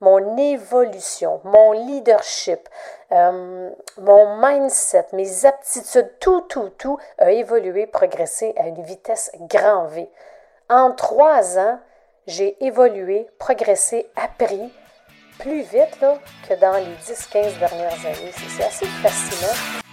mon évolution, mon leadership, euh, mon mindset, mes aptitudes, tout, tout, tout a évolué, progressé à une vitesse grand V. En trois ans, j'ai évolué, progressé, appris plus vite que dans les 10-15 dernières années. C'est assez fascinant.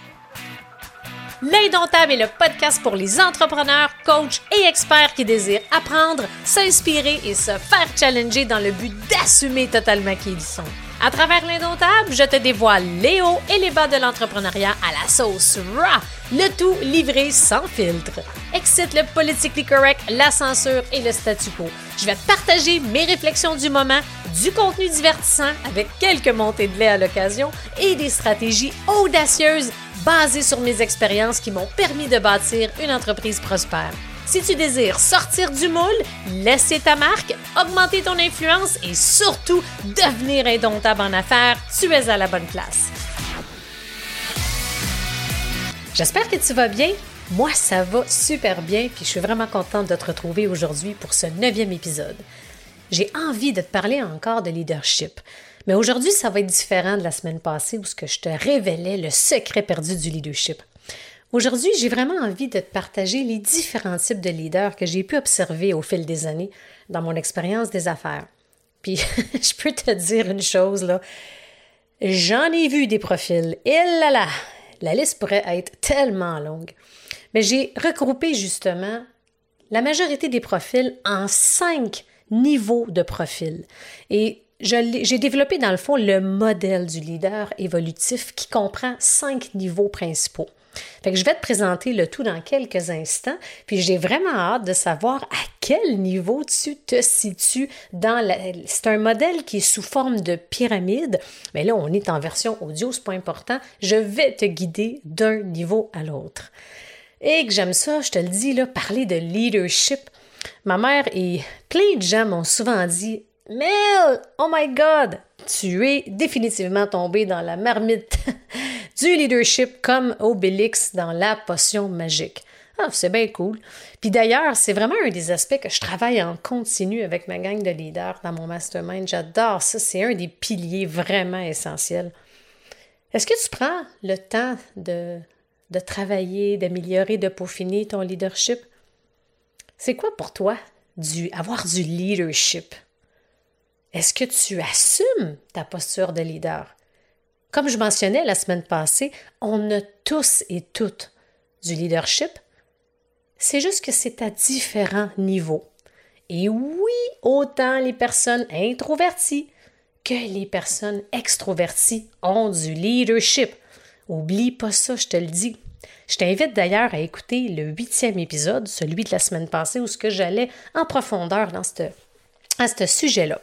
L'Indomptable est le podcast pour les entrepreneurs, coachs et experts qui désirent apprendre, s'inspirer et se faire challenger dans le but d'assumer totalement qui ils sont. À travers l'Indomptable, je te dévoile les hauts et les bas de l'entrepreneuriat à la sauce raw, le tout livré sans filtre. Excite le politically correct, la censure et le statu quo. Je vais partager mes réflexions du moment, du contenu divertissant avec quelques montées de lait à l'occasion et des stratégies audacieuses basées sur mes expériences qui m'ont permis de bâtir une entreprise prospère. Si tu désires sortir du moule, laisser ta marque, augmenter ton influence et surtout devenir indomptable en affaires, tu es à la bonne place. J'espère que tu vas bien. Moi, ça va super bien, puis je suis vraiment contente de te retrouver aujourd'hui pour ce neuvième épisode. J'ai envie de te parler encore de leadership. Mais aujourd'hui, ça va être différent de la semaine passée où ce que je te révélais le secret perdu du leadership. Aujourd'hui, j'ai vraiment envie de te partager les différents types de leaders que j'ai pu observer au fil des années dans mon expérience des affaires. Puis, je peux te dire une chose, là. J'en ai vu des profils. Et là là, la liste pourrait être tellement longue. Mais j'ai regroupé justement la majorité des profils en cinq niveaux de profils. Et j'ai développé dans le fond le modèle du leader évolutif qui comprend cinq niveaux principaux. Je vais te présenter le tout dans quelques instants, puis j'ai vraiment hâte de savoir à quel niveau tu te situes dans la... C'est un modèle qui est sous forme de pyramide, mais là on est en version audio, c'est pas important. Je vais te guider d'un niveau à l'autre. Et que j'aime ça, je te le dis là, parler de leadership. Ma mère et plein de gens m'ont souvent dit Mel, oh my God, tu es définitivement tombé dans la marmite du leadership comme Obélix dans la potion magique. Ah, c'est bien cool. Puis d'ailleurs, c'est vraiment un des aspects que je travaille en continu avec ma gang de leaders dans mon mastermind. J'adore ça. C'est un des piliers vraiment essentiels. Est-ce que tu prends le temps de, de travailler, d'améliorer, de peaufiner ton leadership? C'est quoi pour toi du, avoir du leadership? Est-ce que tu assumes ta posture de leader? Comme je mentionnais la semaine passée, on a tous et toutes du leadership. C'est juste que c'est à différents niveaux. Et oui, autant les personnes introverties que les personnes extroverties ont du leadership. Oublie pas ça, je te le dis. Je t'invite d'ailleurs à écouter le huitième épisode, celui de la semaine passée, où ce que j'allais en profondeur dans à ce sujet-là.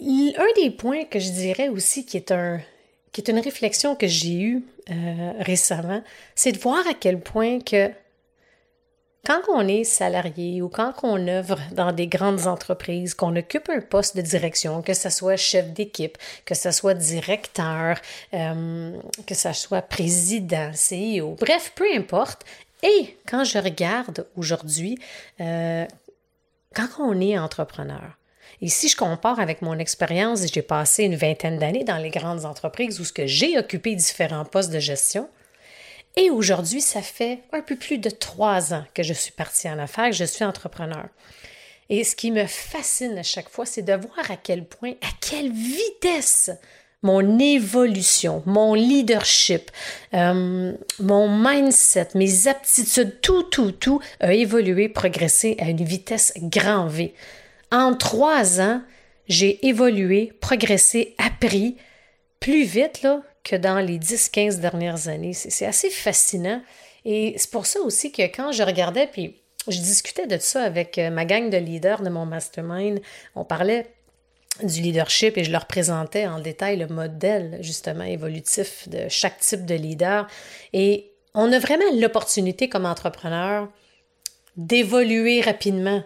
Un des points que je dirais aussi qui est, un, qui est une réflexion que j'ai eue euh, récemment, c'est de voir à quel point que quand on est salarié ou quand on œuvre dans des grandes entreprises, qu'on occupe un poste de direction, que ce soit chef d'équipe, que ce soit directeur, euh, que ce soit président, CEO, bref, peu importe. Et quand je regarde aujourd'hui, euh, quand on est entrepreneur, et si je compare avec mon expérience, j'ai passé une vingtaine d'années dans les grandes entreprises où ce que j'ai occupé différents postes de gestion. Et aujourd'hui, ça fait un peu plus de trois ans que je suis partie en affaires, que je suis entrepreneur. Et ce qui me fascine à chaque fois, c'est de voir à quel point, à quelle vitesse mon évolution, mon leadership, euh, mon mindset, mes aptitudes, tout, tout, tout a évolué, progressé à une vitesse grand V. En trois ans, j'ai évolué, progressé, appris plus vite que dans les 10-15 dernières années. C'est assez fascinant. Et c'est pour ça aussi que quand je regardais, puis je discutais de ça avec euh, ma gang de leaders de mon mastermind, on parlait du leadership et je leur présentais en détail le modèle justement évolutif de chaque type de leader. Et on a vraiment l'opportunité comme entrepreneur d'évoluer rapidement,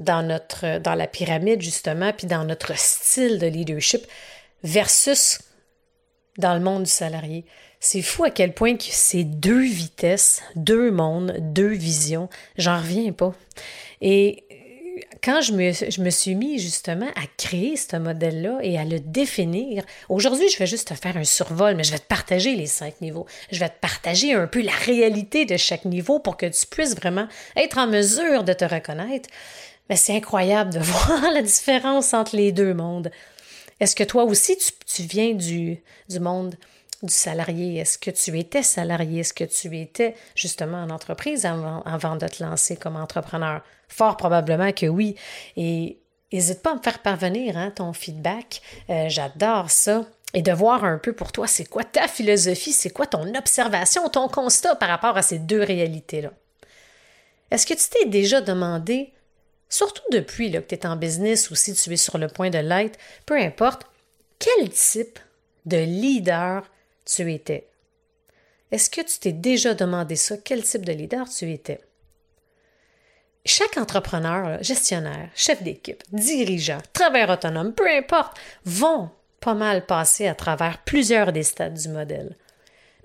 dans, notre, dans la pyramide, justement, puis dans notre style de leadership versus dans le monde du salarié. C'est fou à quel point que c'est deux vitesses, deux mondes, deux visions. J'en reviens pas. Et quand je me, je me suis mis justement à créer ce modèle-là et à le définir, aujourd'hui, je vais juste te faire un survol, mais je vais te partager les cinq niveaux. Je vais te partager un peu la réalité de chaque niveau pour que tu puisses vraiment être en mesure de te reconnaître. Mais c'est incroyable de voir la différence entre les deux mondes. Est-ce que toi aussi, tu, viens du, du monde du salarié? Est-ce que tu étais salarié? Est-ce que tu étais justement en entreprise avant, avant de te lancer comme entrepreneur? Fort probablement que oui. Et n'hésite pas à me faire parvenir hein, ton feedback. Euh, j'adore ça. Et de voir un peu pour toi, c'est quoi ta philosophie, c'est quoi ton observation, ton constat par rapport à ces deux réalités-là? Est-ce que tu t'es déjà demandé, surtout depuis que tu es en business ou si tu es sur le point de l'être, peu importe, quel type de leader tu étais? Est-ce que tu t'es déjà demandé ça? Quel type de leader tu étais? Chaque entrepreneur, gestionnaire, chef d'équipe, dirigeant, travailleur autonome, peu importe, vont pas mal passer à travers plusieurs des stades du modèle.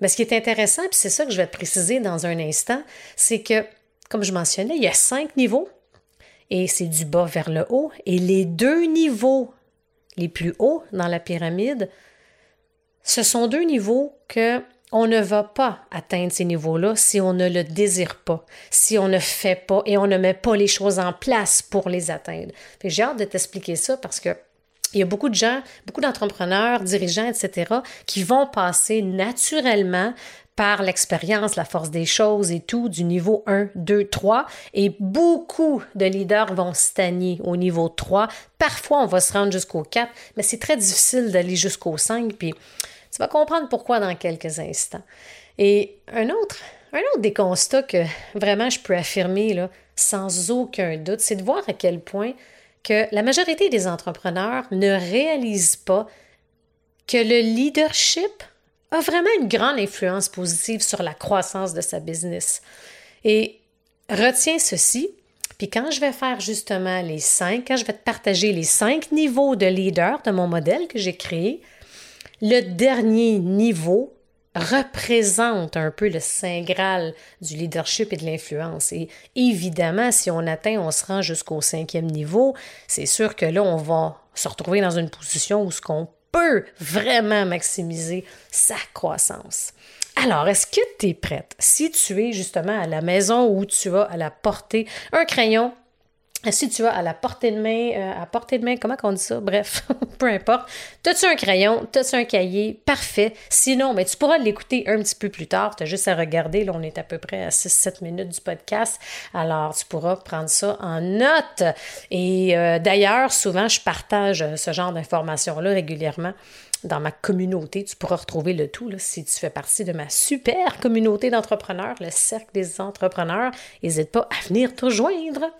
Mais ce qui est intéressant, puis c'est ça que je vais te préciser dans un instant, c'est que, comme je mentionnais, il y a cinq niveaux et c'est du bas vers le haut. Et les deux niveaux les plus hauts dans la pyramide, ce sont deux niveaux que on ne va pas atteindre ces niveaux-là si on ne le désire pas, si on ne fait pas et on ne met pas les choses en place pour les atteindre. J'ai hâte de t'expliquer ça parce que il y a beaucoup de gens, beaucoup d'entrepreneurs, dirigeants, etc., qui vont passer naturellement par l'expérience, la force des choses et tout, du niveau 1, 2, 3. Et beaucoup de leaders vont stagner au niveau 3. Parfois, on va se rendre jusqu'au 4, mais c'est très difficile d'aller jusqu'au 5. Puis, tu vas comprendre pourquoi dans quelques instants. Et un autre, un autre des constats que vraiment je peux affirmer là, sans aucun doute, c'est de voir à quel point que la majorité des entrepreneurs ne réalisent pas que le leadership a vraiment une grande influence positive sur la croissance de sa business. Et retiens ceci, puis quand je vais faire justement les cinq, quand je vais te partager les cinq niveaux de leader de mon modèle que j'ai créé, le dernier niveau représente un peu le saint graal du leadership et de l'influence. Et évidemment, si on atteint, on se rend jusqu'au cinquième niveau, c'est sûr que là, on va se retrouver dans une position où ce qu'on peut vraiment maximiser sa croissance. Alors, est-ce que tu es prête? Si tu es justement à la maison où tu as à la portée un crayon, si tu as à la portée de main, euh, à portée de main, comment on dit ça? Bref, peu importe. T'as-tu un crayon? T'as-tu un cahier? Parfait. Sinon, ben, tu pourras l'écouter un petit peu plus tard. T'as juste à regarder. Là, on est à peu près à 6-7 minutes du podcast. Alors, tu pourras prendre ça en note. Et euh, d'ailleurs, souvent, je partage euh, ce genre d'informations-là régulièrement dans ma communauté. Tu pourras retrouver le tout là, si tu fais partie de ma super communauté d'entrepreneurs, le Cercle des entrepreneurs. N'hésite pas à venir te rejoindre.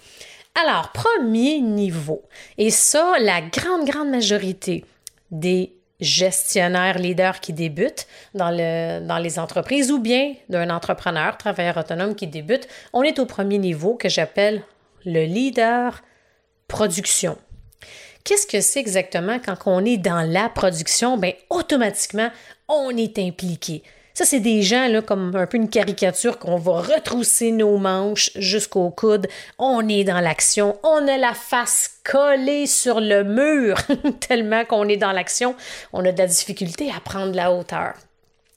Alors, premier niveau, et ça, la grande, grande majorité des gestionnaires, leaders qui débutent dans, le, dans les entreprises ou bien d'un entrepreneur, travailleur autonome qui débute, on est au premier niveau que j'appelle le leader production. Qu'est-ce que c'est exactement quand on est dans la production? Bien, automatiquement, on est impliqué. Ça, c'est des gens, là, comme un peu une caricature qu'on va retrousser nos manches jusqu'au coude. On est dans l'action. On a la face collée sur le mur tellement qu'on est dans l'action. On a de la difficulté à prendre la hauteur.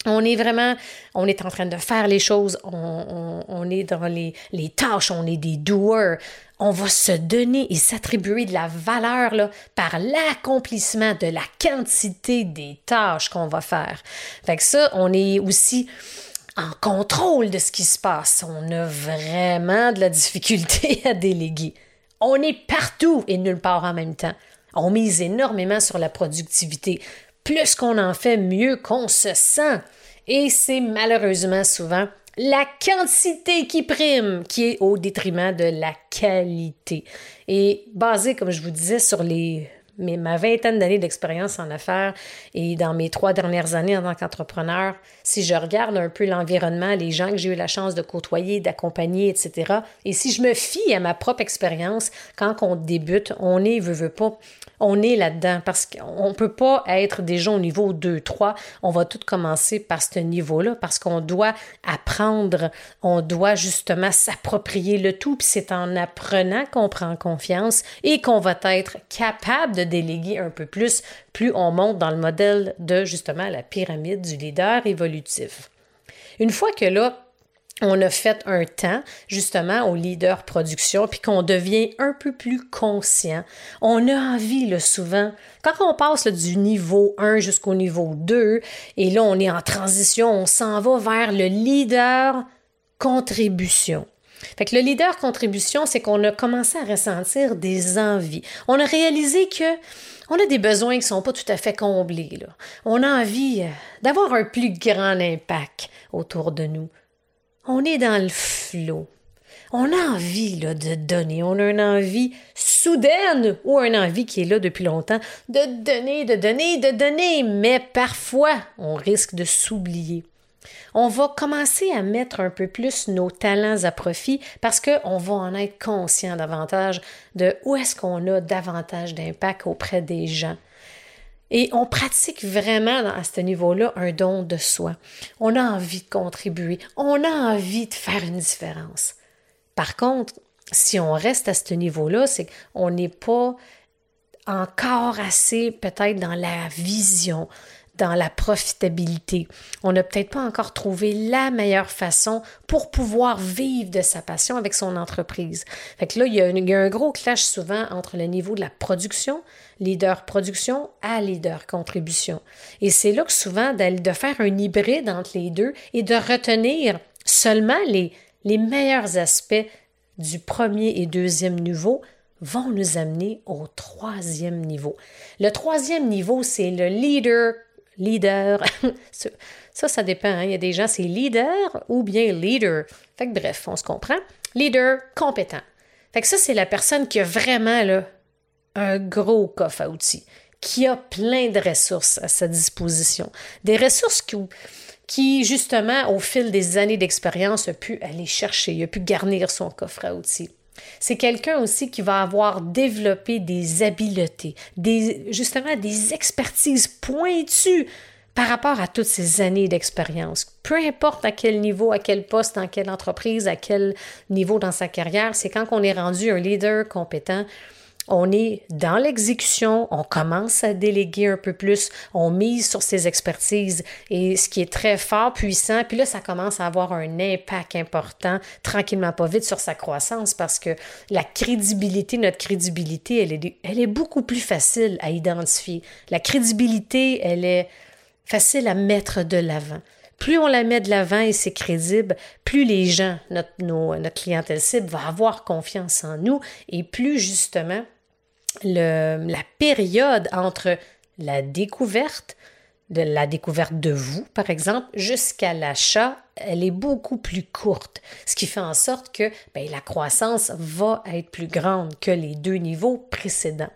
On est vraiment, on est en train de faire les choses, on, est dans les, les, tâches, on est des doers. On va se donner et s'attribuer de la valeur là, par l'accomplissement de la quantité des tâches qu'on va faire. Fait que ça, on est aussi en contrôle de ce qui se passe. On a vraiment de la difficulté à déléguer. On est partout et nulle part en même temps. On mise énormément sur la productivité plus qu'on en fait, mieux qu'on se sent. Et c'est malheureusement souvent la quantité qui prime, qui est au détriment de la qualité. Et basé, comme je vous disais, sur les mes, ma vingtaine d'années d'expérience en affaires et dans mes trois dernières années en tant qu'entrepreneur, si je regarde un peu l'environnement, les gens que j'ai eu la chance de côtoyer, d'accompagner, etc., et si je me fie à ma propre expérience, quand on débute, on est, veut, veut pas, on est là-dedans parce qu'on ne peut pas être déjà au niveau 2, 3. On va tout commencer par ce niveau-là parce qu'on doit apprendre, on doit justement s'approprier le tout. Puis c'est en apprenant qu'on prend confiance et qu'on va être capable de déléguer un peu plus, plus on monte dans le modèle de justement la pyramide du leader évolutif. Une fois que là, on a fait un temps justement au leader production, puis qu'on devient un peu plus conscient. On a envie, là, souvent, quand on passe du niveau 1 jusqu'au niveau 2, et là, on est en transition, on s'en va vers le leader contribution. Fait que le leader contribution, c'est qu'on a commencé à ressentir des envies. On a réalisé que on a des besoins qui sont pas tout à fait comblés. On a envie euh, d'avoir un plus grand impact autour de nous on est dans le flot. On a envie de donner, on a une envie soudaine ou une envie qui est là depuis longtemps de donner, de donner, de donner, mais parfois on risque de s'oublier. On va commencer à mettre un peu plus nos talents à profit parce qu'on va en être conscient davantage de où est-ce qu'on a davantage d'impact auprès des gens. Et on pratique vraiment à ce niveau-là un don de soi. On a envie de contribuer, on a envie de faire une différence. Par contre, si on reste à ce niveau-là, c'est qu'on n'est pas encore assez peut-être dans la vision, dans la profitabilité. On n'a peut-être pas encore trouvé la meilleure façon pour pouvoir vivre de sa passion avec son entreprise. Fait que là, il y, a un gros clash souvent entre le niveau de la production, leader production à leader contribution. Et c'est là que souvent de faire un hybride entre les deux et de retenir seulement les, les meilleurs aspects du premier et deuxième niveau vont nous amener au troisième niveau. Le troisième niveau, c'est le leader leader. ça, ça dépend. Hein. Il y a des gens, c'est leader ou bien leader. Fait que bref, on se comprend. Leader compétent. Fait que ça, c'est la personne qui a vraiment là, un gros coffre à outils, qui a plein de ressources à sa disposition. Des ressources qui, qui justement, au fil des années d'expérience, a pu aller chercher, a pu garnir son coffre à outils. C'est quelqu'un aussi qui va avoir développé des habiletés, des, justement des expertises pointues par rapport à toutes ces années d'expérience. Peu importe à quel niveau, à quel poste, dans quelle entreprise, à quel niveau dans sa carrière, c'est quand on est rendu un leader compétent, on est dans l'exécution, on commence à déléguer un peu plus, on mise sur ses expertises et ce qui est très fort, puissant, puis là, ça commence à avoir un impact important, tranquillement pas vite, sur sa croissance parce que la crédibilité, notre crédibilité, elle est, elle est beaucoup plus facile à identifier. La crédibilité, elle est facile à mettre de l'avant plus on la met de l'avant et c'est crédible, plus les gens, notre, notre clientèle cible, va avoir confiance en nous et plus justement la période entre la découverte, de la découverte de vous, par exemple, jusqu'à l'achat, elle est beaucoup plus courte, ce qui fait en sorte que ben, la croissance va être plus grande que les deux niveaux précédents.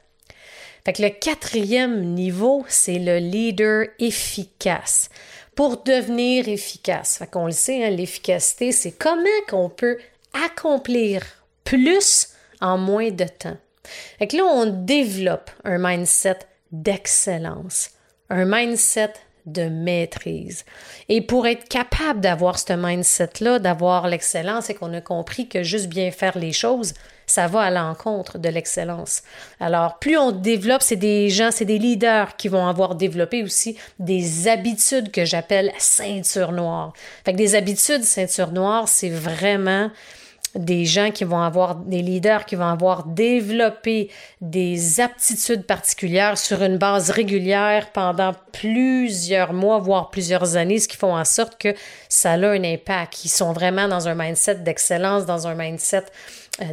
Fait que le quatrième niveau, c'est le leader efficace. Pour devenir efficace, fait le sait, hein, l'efficacité, c'est comment qu'on peut accomplir plus en moins de temps. Fait que là, on développe un mindset d'excellence, un mindset de maîtrise. Et pour être capable d'avoir ce mindset-là, d'avoir l'excellence, et qu'on a compris que juste bien faire les choses, ça va à l'encontre de l'excellence. Alors, plus on développe, c'est des gens, c'est des leaders qui vont avoir développé aussi des habitudes que j'appelle ceinture noire. Fait que des habitudes ceinture noire, c'est vraiment des gens qui vont avoir, des leaders qui vont avoir développé des aptitudes particulières sur une base régulière pendant plusieurs mois, voire plusieurs années, ce qui font en sorte que ça a un impact. Ils sont vraiment dans un mindset d'excellence, dans un mindset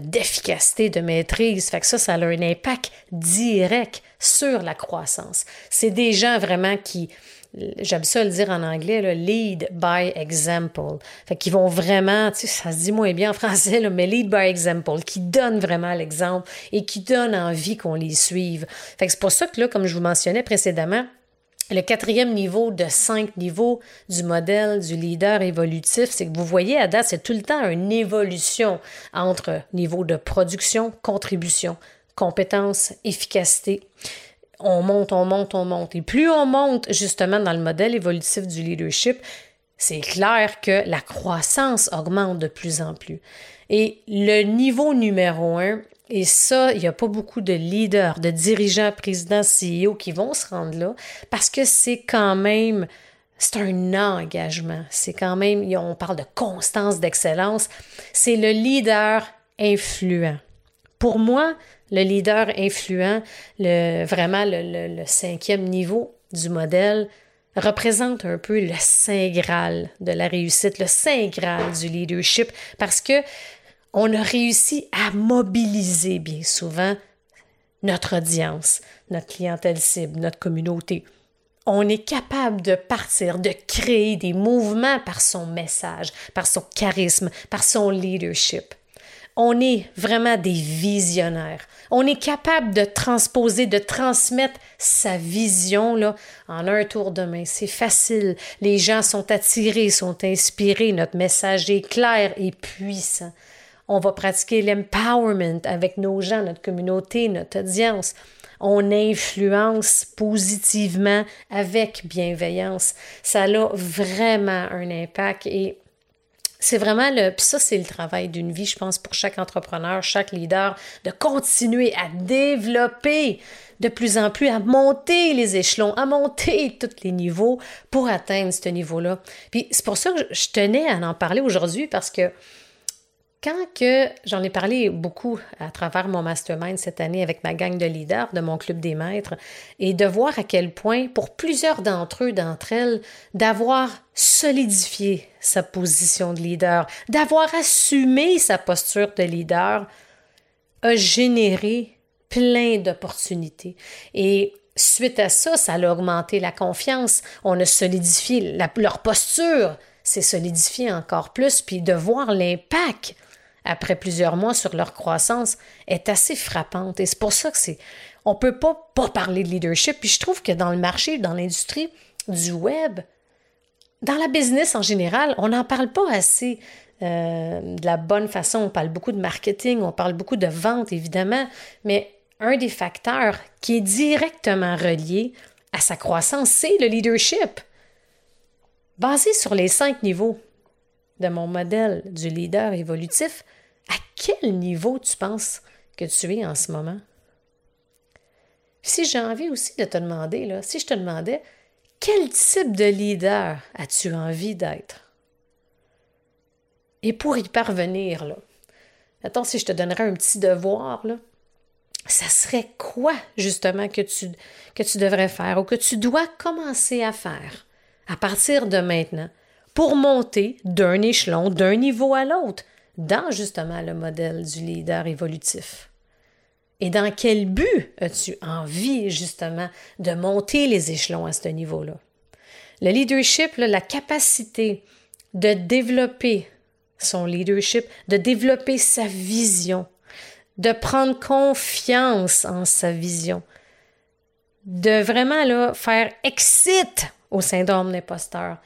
d'efficacité, de maîtrise. Fait que ça, ça a un impact direct sur la croissance. C'est des gens vraiment qui, j'aime ça le dire en anglais, là, lead by example. Fait qu'ils vont vraiment, tu ça se dit moins bien en français, mais lead by example, qui donnent vraiment l'exemple et qui donnent envie qu'on les suive. Fait que c'est pour ça que là, comme je vous mentionnais précédemment, le quatrième niveau de cinq niveaux du modèle du leader évolutif, c'est que vous voyez à date, c'est tout le temps une évolution entre niveau de production, contribution, compétence, efficacité on monte, on monte, on monte. Et plus on monte justement dans le modèle évolutif du leadership, c'est clair que la croissance augmente de plus en plus. Et le niveau numéro un, et ça, il n'y a pas beaucoup de leaders, de dirigeants, présidents, CEO qui vont se rendre là, parce que c'est quand même, c'est un engagement. C'est quand même, on parle de constance, d'excellence. C'est le leader influent. Pour moi, le leader influent, le, vraiment le, cinquième niveau du modèle, représente un peu le saint graal de la réussite, le saint graal du leadership, parce que on a réussi à mobiliser bien souvent notre audience, notre clientèle cible, notre communauté. On est capable de partir, de créer des mouvements par son message, par son charisme, par son leadership on est vraiment des visionnaires. On est capable de transposer, de transmettre sa vision là, en un tour de main. C'est facile. Les gens sont attirés, sont inspirés. Notre message est clair et puissant. On va pratiquer l'empowerment avec nos gens, notre communauté, notre audience. On influence positivement avec bienveillance. Ça a vraiment un impact et c'est vraiment le. Puis ça, c'est le travail d'une vie, je pense, pour chaque entrepreneur, chaque leader, de continuer à développer de plus en plus, à monter les échelons, à monter tous les niveaux pour atteindre ce niveau-là. Puis c'est pour ça que je tenais à en parler aujourd'hui parce que quand que j'en ai parlé beaucoup à travers mon mastermind cette année avec ma gang de leaders de mon club des maîtres et de voir à quel point pour plusieurs d'entre eux, d'entre elles, d'avoir solidifié sa position de leader, d'avoir assumé sa posture de leader, a généré plein d'opportunités. Et suite à ça, ça a augmenté la confiance, on a solidifié leur posture, s'est solidifié encore plus, puis de voir l'impact après plusieurs mois sur leur croissance est assez frappante. Et c'est pour ça que c'est. On ne peut pas, pas parler de leadership. Puis je trouve que dans le marché, dans l'industrie du web, dans la business en général, on n'en parle pas assez euh, de la bonne façon. On parle beaucoup de marketing, on parle beaucoup de vente, évidemment, mais un des facteurs qui est directement relié à sa croissance, c'est le leadership. Basé sur les cinq niveaux de mon modèle du leader évolutif, à quel niveau tu penses que tu es en ce moment? Si j'ai envie aussi de te demander, là, si je te demandais, quel type de leader as-tu envie d'être? Et pour y parvenir, là, attends, si je te donnerais un petit devoir, là, ça serait quoi justement que tu, que tu devrais faire ou que tu dois commencer à faire à partir de maintenant? Pour monter d'un échelon, d'un niveau à l'autre, dans justement le modèle du leader évolutif. Et dans quel but as-tu envie justement de monter les échelons à ce niveau-là? Le leadership, la capacité de développer son leadership, de développer sa vision, de prendre confiance en sa vision, de vraiment là, faire exit au syndrome d'imposteur,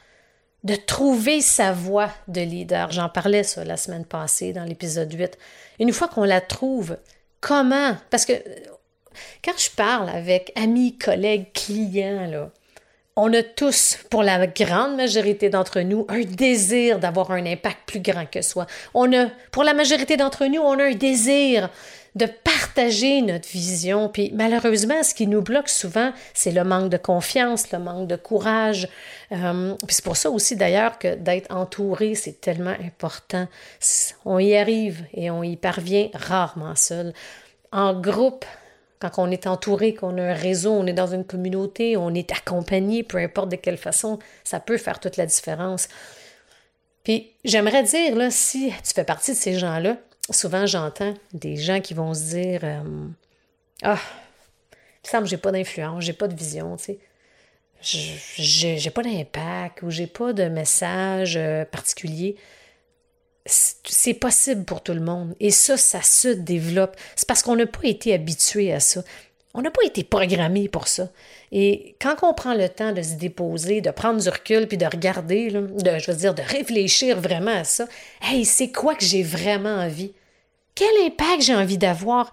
de trouver sa voie de leader. J'en parlais ça la semaine passée dans l'épisode 8. Une fois qu'on la trouve, comment? Parce que quand je parle avec amis, collègues, clients, là, on a tous, pour la grande majorité d'entre nous, un désir d'avoir un impact plus grand que soi. On a, pour la majorité d'entre nous, on a un désir de partager notre vision. Puis malheureusement, ce qui nous bloque souvent, c'est le manque de confiance, le manque de courage. Euh, c'est pour ça aussi d'ailleurs que d'être entouré, c'est tellement important. On y arrive et on y parvient rarement seul. En groupe, quand on est entouré, qu'on a un réseau, on est dans une communauté, on est accompagné, peu importe de quelle façon, ça peut faire toute la différence. Puis j'aimerais dire, là, si tu fais partie de ces gens-là, souvent j'entends des gens qui vont se dire euh, Ah, il me semble que j'ai pas d'influence, j'ai pas de vision, tu sais. J'ai pas d'impact ou j'ai pas de message euh, particulier. C'est possible pour tout le monde. Et ça, ça se développe. C'est parce qu'on n'a pas été habitué à ça. On n'a pas été programmé pour ça. Et quand on prend le temps de se déposer, de prendre du recul, puis de regarder, de, je veux dire, de réfléchir vraiment à ça, hey, c'est quoi que j'ai vraiment envie? Quel impact j'ai envie d'avoir?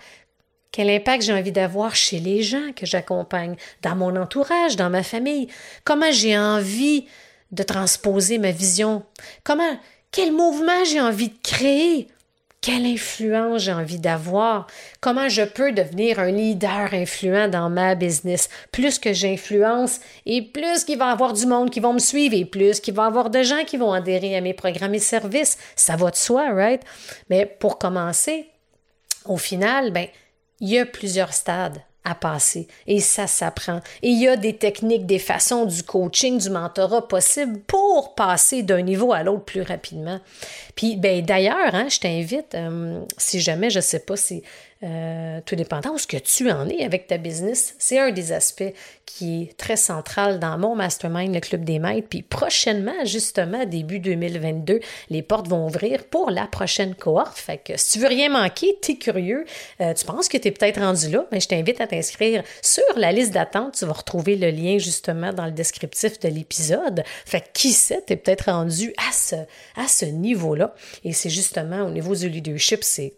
Quel impact j'ai envie d'avoir chez les gens que j'accompagne, dans mon entourage, dans ma famille? Comment j'ai envie de transposer ma vision? Comment, quel mouvement j'ai envie de créer? Quelle influence j'ai envie d'avoir? Comment je peux devenir un leader influent dans ma business? Plus que j'influence et plus qu'il va y avoir du monde qui vont me suivre et plus qu'il va y avoir de gens qui vont adhérer à mes programmes et services. Ça va de soi, right? Mais pour commencer, au final, ben, il y a plusieurs stades à passer. Et ça s'apprend. Et il y a des techniques, des façons du coaching, du mentorat possible pour passer d'un niveau à l'autre plus rapidement. Puis, ben, d'ailleurs, hein, je t'invite, euh, si jamais, je ne sais pas si euh, tout dépendant où ce que tu en es avec ta business, c'est un des aspects qui est très central dans mon mastermind, le Club des maîtres. Puis prochainement, justement, début 2022, les portes vont ouvrir pour la prochaine cohorte. Fait que si tu veux rien manquer, tu curieux, euh, tu penses que tu es peut-être rendu là, mais je t'invite à t'inscrire sur la liste d'attente. Tu vas retrouver le lien justement dans le descriptif de l'épisode. Fait que qui sait, tu es peut-être rendu à ce, à ce niveau-là. Et c'est justement au niveau du leadership, c'est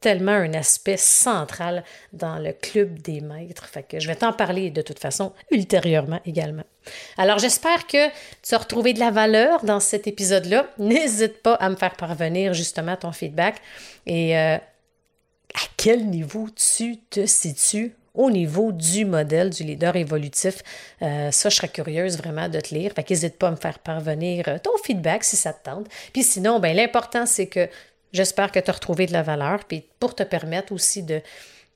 tellement un aspect central dans le club des maîtres. Fait que je vais t'en parler de toute façon ultérieurement également. Alors j'espère que tu as retrouvé de la valeur dans cet épisode-là. N'hésite pas à me faire parvenir justement ton feedback et euh, à quel niveau tu te situes au niveau du modèle du leader évolutif? Euh, ça, je serais curieuse vraiment de te lire. Fait qu'hésite pas à me faire parvenir euh, ton feedback si ça te tente. Puis sinon, ben, l'important, c'est que J'espère que tu as retrouvé de la valeur, puis pour te permettre aussi de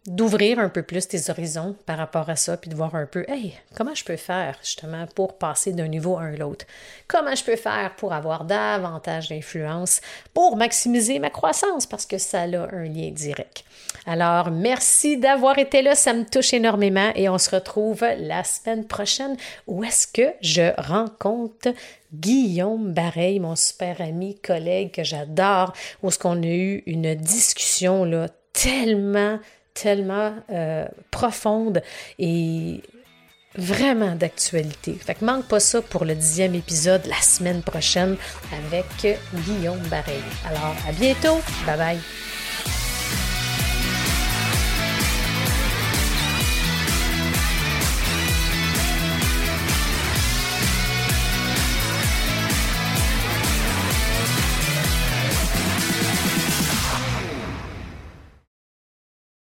d'ouvrir un peu plus tes horizons par rapport à ça, puis de voir un peu, hey, comment je peux faire justement pour passer d'un niveau à un autre? Comment je peux faire pour avoir davantage d'influence, pour maximiser ma croissance, parce que ça a un lien direct? Alors, merci d'avoir été là, ça me touche énormément et on se retrouve la semaine prochaine où est-ce que je rencontre Guillaume Bareil, mon super ami, collègue que j'adore, où est-ce qu'on a eu une discussion là, tellement tellement euh, profonde et vraiment d'actualité. Fait que manque pas ça pour le dixième épisode la semaine prochaine avec Guillaume Bareil. Alors, à bientôt. Bye bye.